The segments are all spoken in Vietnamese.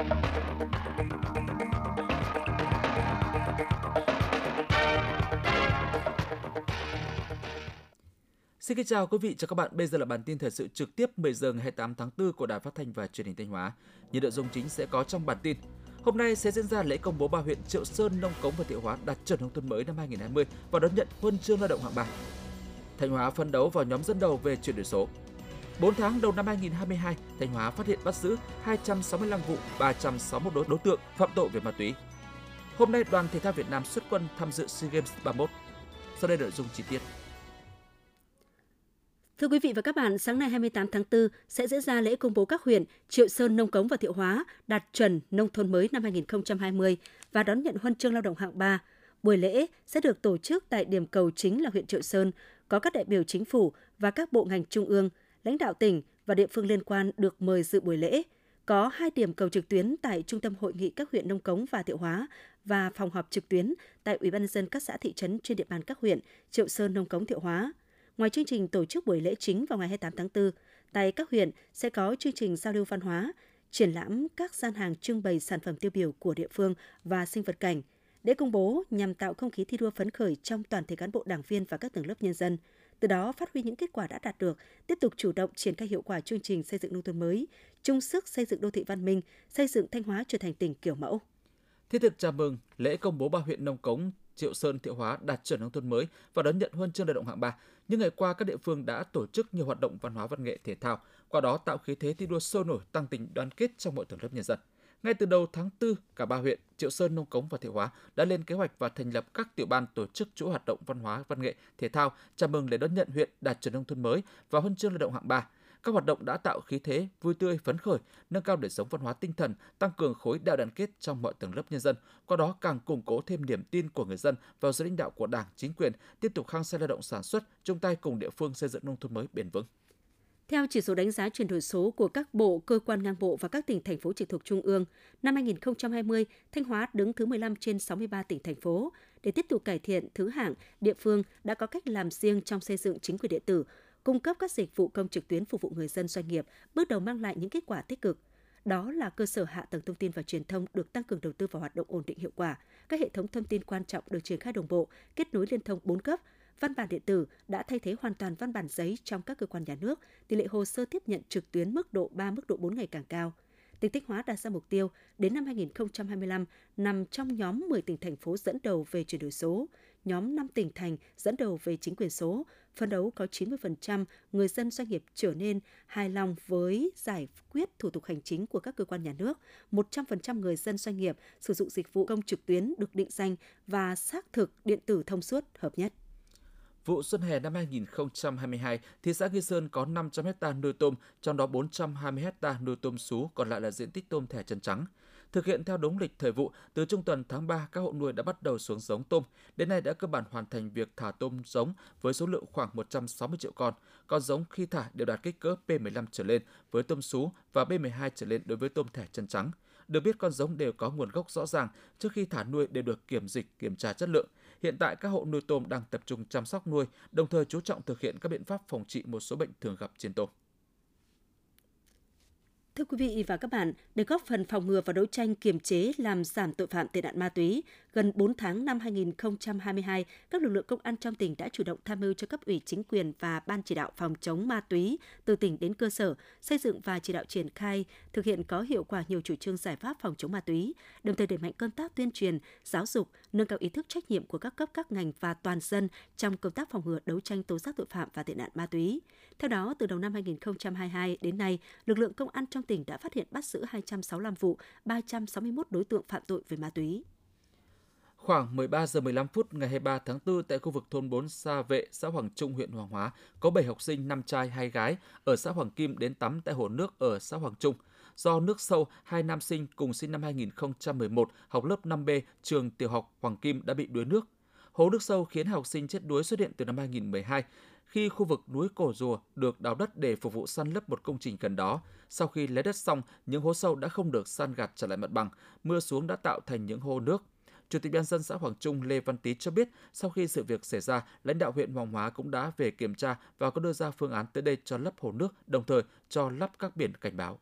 Xin kính chào quý vị và các bạn. Bây giờ là bản tin thời sự trực tiếp 10 giờ ngày 28 tháng 4 của Đài Phát thanh và Truyền hình Thanh Hóa. Những nội dung chính sẽ có trong bản tin. Hôm nay sẽ diễn ra lễ công bố ba huyện Triệu Sơn, Nông Cống và Thiệu Hóa đạt chuẩn nông thôn mới năm 2020 và đón nhận huân chương lao động hạng ba. Thanh Hóa phấn đấu vào nhóm dẫn đầu về chuyển đổi số. 4 tháng đầu năm 2022, Thanh Hóa phát hiện bắt giữ 265 vụ, 361 đối, đối tượng phạm tội về ma túy. Hôm nay, đoàn thể thao Việt Nam xuất quân tham dự SEA Games 31. Sau đây nội dung chi tiết. Thưa quý vị và các bạn, sáng nay 28 tháng 4 sẽ diễn ra lễ công bố các huyện Triệu Sơn, Nông Cống và Thiệu Hóa đạt chuẩn nông thôn mới năm 2020 và đón nhận huân chương lao động hạng 3. Buổi lễ sẽ được tổ chức tại điểm cầu chính là huyện Triệu Sơn, có các đại biểu chính phủ và các bộ ngành trung ương, lãnh đạo tỉnh và địa phương liên quan được mời dự buổi lễ. Có hai điểm cầu trực tuyến tại Trung tâm Hội nghị các huyện Nông Cống và Thiệu Hóa và phòng họp trực tuyến tại Ủy ban nhân dân các xã thị trấn trên địa bàn các huyện Triệu Sơn, Nông Cống, Thiệu Hóa. Ngoài chương trình tổ chức buổi lễ chính vào ngày 28 tháng 4, tại các huyện sẽ có chương trình giao lưu văn hóa, triển lãm các gian hàng trưng bày sản phẩm tiêu biểu của địa phương và sinh vật cảnh. Lễ công bố nhằm tạo không khí thi đua phấn khởi trong toàn thể cán bộ đảng viên và các tầng lớp nhân dân, từ đó phát huy những kết quả đã đạt được, tiếp tục chủ động triển khai hiệu quả chương trình xây dựng nông thôn mới, chung sức xây dựng đô thị văn minh, xây dựng Thanh Hóa trở thành tỉnh kiểu mẫu. Thiết thực chào mừng lễ công bố ba huyện Nông Cống, Triệu Sơn, Thiệu Hóa đạt chuẩn nông thôn mới và đón nhận huân chương lao động hạng 3. Những ngày qua, các địa phương đã tổ chức nhiều hoạt động văn hóa văn nghệ thể thao, qua đó tạo khí thế thi đua sôi nổi, tăng tình đoàn kết trong mọi tầng lớp nhân dân. Ngay từ đầu tháng 4, cả ba huyện Triệu Sơn, Nông Cống và Thiệu Hóa đã lên kế hoạch và thành lập các tiểu ban tổ chức chuỗi hoạt động văn hóa văn nghệ thể thao chào mừng lễ đón nhận huyện đạt chuẩn nông thôn mới và huân chương lao động hạng 3. Các hoạt động đã tạo khí thế vui tươi phấn khởi, nâng cao đời sống văn hóa tinh thần, tăng cường khối đại đoàn kết trong mọi tầng lớp nhân dân, qua đó càng củng cố thêm niềm tin của người dân vào sự lãnh đạo của Đảng, chính quyền, tiếp tục khăng xe lao động sản xuất, chung tay cùng địa phương xây dựng nông thôn mới bền vững. Theo chỉ số đánh giá chuyển đổi số của các bộ, cơ quan ngang bộ và các tỉnh thành phố trực thuộc trung ương, năm 2020, Thanh Hóa đứng thứ 15 trên 63 tỉnh thành phố. Để tiếp tục cải thiện thứ hạng, địa phương đã có cách làm riêng trong xây dựng chính quyền điện tử, cung cấp các dịch vụ công trực tuyến phục vụ người dân doanh nghiệp, bước đầu mang lại những kết quả tích cực. Đó là cơ sở hạ tầng thông tin và truyền thông được tăng cường đầu tư vào hoạt động ổn định hiệu quả. Các hệ thống thông tin quan trọng được triển khai đồng bộ, kết nối liên thông 4 cấp. Văn bản điện tử đã thay thế hoàn toàn văn bản giấy trong các cơ quan nhà nước. Tỷ lệ hồ sơ tiếp nhận trực tuyến mức độ 3, mức độ 4 ngày càng cao tỉnh Thanh Hóa đặt ra mục tiêu đến năm 2025 nằm trong nhóm 10 tỉnh thành phố dẫn đầu về chuyển đổi số nhóm 5 tỉnh thành dẫn đầu về chính quyền số, phấn đấu có 90% người dân doanh nghiệp trở nên hài lòng với giải quyết thủ tục hành chính của các cơ quan nhà nước, 100% người dân doanh nghiệp sử dụng dịch vụ công trực tuyến được định danh và xác thực điện tử thông suốt hợp nhất. Vụ xuân hè năm 2022, thị xã Nghi Sơn có 500 ha nuôi tôm, trong đó 420 ha nuôi tôm sú, còn lại là diện tích tôm thẻ chân trắng. Thực hiện theo đúng lịch thời vụ, từ trung tuần tháng 3, các hộ nuôi đã bắt đầu xuống giống tôm. Đến nay đã cơ bản hoàn thành việc thả tôm giống với số lượng khoảng 160 triệu con. Con giống khi thả đều đạt kích cỡ P15 trở lên với tôm sú và B12 trở lên đối với tôm thẻ chân trắng. Được biết con giống đều có nguồn gốc rõ ràng, trước khi thả nuôi đều được kiểm dịch, kiểm tra chất lượng. Hiện tại các hộ nuôi tôm đang tập trung chăm sóc nuôi, đồng thời chú trọng thực hiện các biện pháp phòng trị một số bệnh thường gặp trên tôm. Thưa quý vị và các bạn, để góp phần phòng ngừa và đấu tranh kiềm chế làm giảm tội phạm tệ nạn ma túy, gần 4 tháng năm 2022, các lực lượng công an trong tỉnh đã chủ động tham mưu cho cấp ủy chính quyền và ban chỉ đạo phòng chống ma túy từ tỉnh đến cơ sở, xây dựng và chỉ đạo triển khai, thực hiện có hiệu quả nhiều chủ trương giải pháp phòng chống ma túy, đồng thời đẩy mạnh công tác tuyên truyền, giáo dục, nâng cao ý thức trách nhiệm của các cấp các ngành và toàn dân trong công tác phòng ngừa đấu tranh tố giác tội phạm và tệ nạn ma túy. Theo đó, từ đầu năm 2022 đến nay, lực lượng công an trong trong tỉnh đã phát hiện bắt giữ 265 vụ, 361 đối tượng phạm tội về ma túy. Khoảng 13 giờ 15 phút ngày 23 tháng 4 tại khu vực thôn 4 Sa Vệ, xã Hoàng Trung, huyện Hoàng Hóa, có 7 học sinh 5 trai 2 gái ở xã Hoàng Kim đến tắm tại hồ nước ở xã Hoàng Trung. Do nước sâu, hai nam sinh cùng sinh năm 2011 học lớp 5B trường tiểu học Hoàng Kim đã bị đuối nước. Hố nước sâu khiến học sinh chết đuối xuất hiện từ năm 2012 khi khu vực núi Cổ Rùa được đào đất để phục vụ săn lấp một công trình gần đó. Sau khi lấy đất xong, những hố sâu đã không được san gạt trở lại mặt bằng, mưa xuống đã tạo thành những hô nước. Chủ tịch Ban dân xã Hoàng Trung Lê Văn Tý cho biết, sau khi sự việc xảy ra, lãnh đạo huyện Hoàng Hóa cũng đã về kiểm tra và có đưa ra phương án tới đây cho lấp hồ nước, đồng thời cho lắp các biển cảnh báo.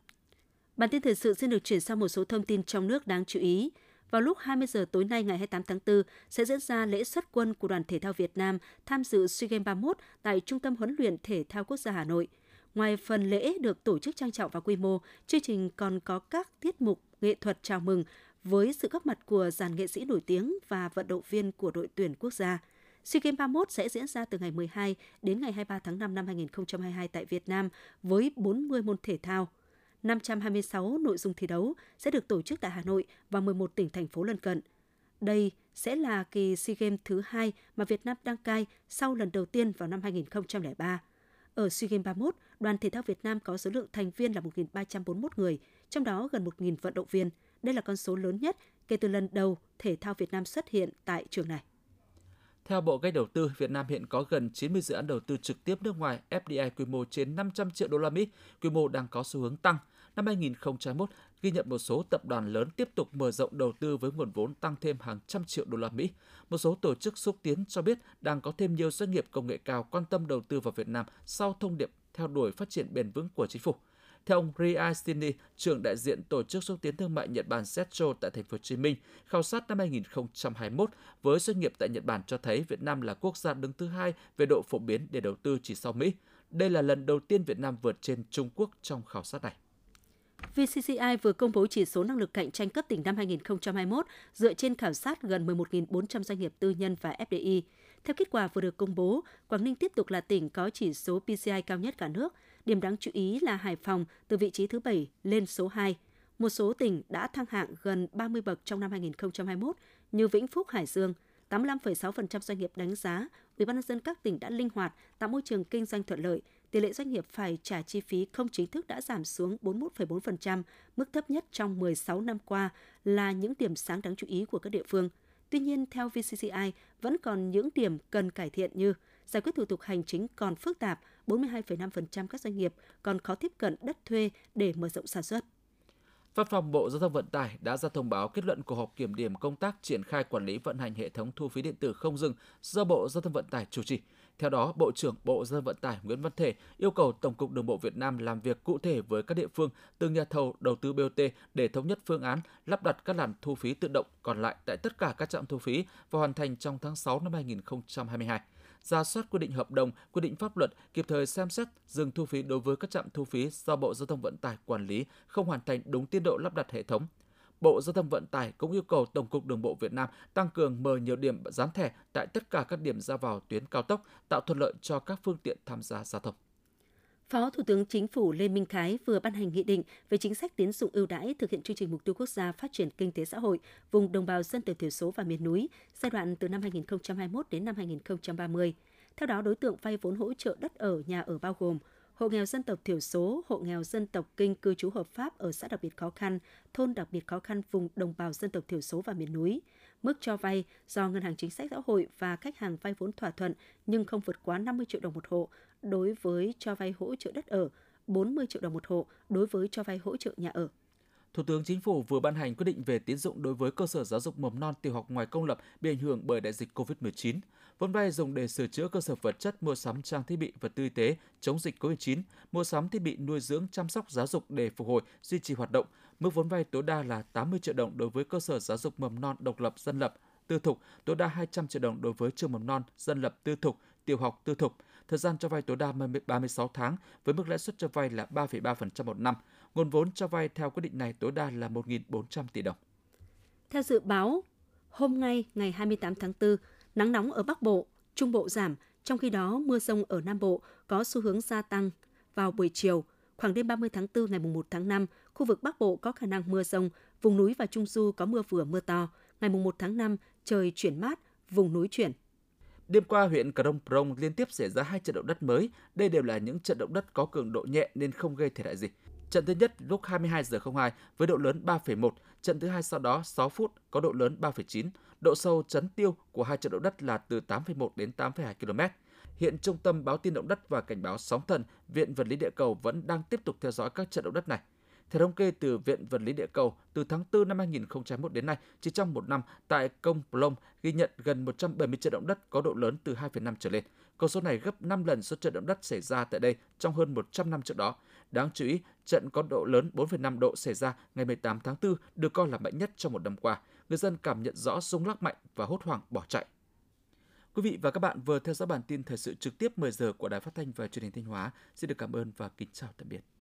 Bản tin thời sự xin được chuyển sang một số thông tin trong nước đáng chú ý. Vào lúc 20 giờ tối nay ngày 28 tháng 4 sẽ diễn ra lễ xuất quân của đoàn thể thao Việt Nam tham dự SEA Games 31 tại Trung tâm huấn luyện thể thao quốc gia Hà Nội. Ngoài phần lễ được tổ chức trang trọng và quy mô, chương trình còn có các tiết mục nghệ thuật chào mừng với sự góp mặt của dàn nghệ sĩ nổi tiếng và vận động viên của đội tuyển quốc gia. SEA Games 31 sẽ diễn ra từ ngày 12 đến ngày 23 tháng 5 năm 2022 tại Việt Nam với 40 môn thể thao. 526 nội dung thi đấu sẽ được tổ chức tại Hà Nội và 11 tỉnh thành phố lân cận. Đây sẽ là kỳ SEA Games thứ hai mà Việt Nam đăng cai sau lần đầu tiên vào năm 2003. Ở SEA Games 31, đoàn thể thao Việt Nam có số lượng thành viên là 1.341 người, trong đó gần 1.000 vận động viên. Đây là con số lớn nhất kể từ lần đầu thể thao Việt Nam xuất hiện tại trường này. Theo Bộ Cách Đầu tư, Việt Nam hiện có gần 90 dự án đầu tư trực tiếp nước ngoài FDI quy mô trên 500 triệu đô la Mỹ, quy mô đang có xu hướng tăng. Năm 2021, ghi nhận một số tập đoàn lớn tiếp tục mở rộng đầu tư với nguồn vốn tăng thêm hàng trăm triệu đô la Mỹ. Một số tổ chức xúc tiến cho biết đang có thêm nhiều doanh nghiệp công nghệ cao quan tâm đầu tư vào Việt Nam sau thông điệp theo đuổi phát triển bền vững của chính phủ. Theo ông Ria trưởng đại diện Tổ chức xúc tiến thương mại Nhật Bản Setro tại thành phố Hồ Chí Minh, khảo sát năm 2021 với doanh nghiệp tại Nhật Bản cho thấy Việt Nam là quốc gia đứng thứ hai về độ phổ biến để đầu tư chỉ sau Mỹ. Đây là lần đầu tiên Việt Nam vượt trên Trung Quốc trong khảo sát này. VCCI vừa công bố chỉ số năng lực cạnh tranh cấp tỉnh năm 2021 dựa trên khảo sát gần 11.400 doanh nghiệp tư nhân và FDI. Theo kết quả vừa được công bố, Quảng Ninh tiếp tục là tỉnh có chỉ số PCI cao nhất cả nước. Điểm đáng chú ý là Hải Phòng từ vị trí thứ 7 lên số 2. Một số tỉnh đã thăng hạng gần 30 bậc trong năm 2021 như Vĩnh Phúc, Hải Dương. 85,6% doanh nghiệp đánh giá Ủy ban nhân dân các tỉnh đã linh hoạt tạo môi trường kinh doanh thuận lợi, tỷ lệ doanh nghiệp phải trả chi phí không chính thức đã giảm xuống 41,4%, mức thấp nhất trong 16 năm qua là những điểm sáng đáng chú ý của các địa phương. Tuy nhiên, theo VCCI, vẫn còn những điểm cần cải thiện như giải quyết thủ tục hành chính còn phức tạp, 42,5% các doanh nghiệp còn khó tiếp cận đất thuê để mở rộng sản xuất. Văn phòng Bộ Giao thông Vận tải đã ra thông báo kết luận của họp kiểm điểm công tác triển khai quản lý vận hành hệ thống thu phí điện tử không dừng do Bộ Giao thông Vận tải chủ trì. Theo đó, Bộ trưởng Bộ Giao thông Vận tải Nguyễn Văn Thể yêu cầu Tổng cục Đường bộ Việt Nam làm việc cụ thể với các địa phương, từng nhà thầu đầu tư BOT để thống nhất phương án lắp đặt các làn thu phí tự động còn lại tại tất cả các trạm thu phí và hoàn thành trong tháng 6 năm 2022 ra soát quy định hợp đồng, quy định pháp luật, kịp thời xem xét dừng thu phí đối với các trạm thu phí do Bộ Giao thông Vận tải quản lý không hoàn thành đúng tiến độ lắp đặt hệ thống. Bộ Giao thông Vận tải cũng yêu cầu Tổng cục Đường bộ Việt Nam tăng cường mở nhiều điểm dán thẻ tại tất cả các điểm ra vào tuyến cao tốc, tạo thuận lợi cho các phương tiện tham gia giao thông. Phó Thủ tướng Chính phủ Lê Minh Khái vừa ban hành nghị định về chính sách tiến dụng ưu đãi thực hiện chương trình mục tiêu quốc gia phát triển kinh tế xã hội vùng đồng bào dân tộc thiểu số và miền núi giai đoạn từ năm 2021 đến năm 2030. Theo đó, đối tượng vay vốn hỗ trợ đất ở, nhà ở bao gồm hộ nghèo dân tộc thiểu số, hộ nghèo dân tộc kinh cư trú hợp pháp ở xã đặc biệt khó khăn, thôn đặc biệt khó khăn vùng đồng bào dân tộc thiểu số và miền núi. Mức cho vay do Ngân hàng Chính sách Xã hội và khách hàng vay vốn thỏa thuận nhưng không vượt quá 50 triệu đồng một hộ đối với cho vay hỗ trợ đất ở, 40 triệu đồng một hộ đối với cho vay hỗ trợ nhà ở. Thủ tướng Chính phủ vừa ban hành quyết định về tín dụng đối với cơ sở giáo dục mầm non tiểu học ngoài công lập bị ảnh hưởng bởi đại dịch COVID-19. Vốn vay dùng để sửa chữa cơ sở vật chất, mua sắm trang thiết bị vật tư y tế chống dịch COVID-19, mua sắm thiết bị nuôi dưỡng chăm sóc giáo dục để phục hồi, duy trì hoạt động. Mức vốn vay tối đa là 80 triệu đồng đối với cơ sở giáo dục mầm non độc lập dân lập, tư thục, tối đa 200 triệu đồng đối với trường mầm non dân lập tư thục, tiểu học tư thục. Thời gian cho vay tối đa 36 tháng với mức lãi suất cho vay là 3,3% một năm. Nguồn vốn cho vay theo quyết định này tối đa là 1.400 tỷ đồng. Theo dự báo, hôm nay ngày 28 tháng 4, nắng nóng ở Bắc Bộ, Trung Bộ giảm, trong khi đó mưa rông ở Nam Bộ có xu hướng gia tăng vào buổi chiều. Khoảng đêm 30 tháng 4 ngày 1 tháng 5, khu vực Bắc Bộ có khả năng mưa rông, vùng núi và Trung Du có mưa vừa mưa to. Ngày 1 tháng 5, trời chuyển mát, vùng núi chuyển. Đêm qua, huyện Cà Rông Prong liên tiếp xảy ra hai trận động đất mới. Đây đều là những trận động đất có cường độ nhẹ nên không gây thiệt hại gì. Trận thứ nhất lúc 22 giờ 02 với độ lớn 3,1, trận thứ hai sau đó 6 phút có độ lớn 3,9. Độ sâu chấn tiêu của hai trận động đất là từ 8,1 đến 8,2 km. Hiện Trung tâm báo tin động đất và cảnh báo sóng thần, Viện Vật lý Địa cầu vẫn đang tiếp tục theo dõi các trận động đất này. Theo thống kê từ Viện Vật lý Địa cầu, từ tháng 4 năm 2021 đến nay, chỉ trong một năm, tại Công Plong ghi nhận gần 170 trận động đất có độ lớn từ 2,5 trở lên. Con số này gấp 5 lần số trận động đất xảy ra tại đây trong hơn 100 năm trước đó. Đáng chú ý, trận có độ lớn 4,5 độ xảy ra ngày 18 tháng 4 được coi là mạnh nhất trong một năm qua. Người dân cảm nhận rõ rung lắc mạnh và hốt hoảng bỏ chạy. Quý vị và các bạn vừa theo dõi bản tin thời sự trực tiếp 10 giờ của Đài Phát thanh và Truyền hình Thanh Hóa. Xin được cảm ơn và kính chào tạm biệt.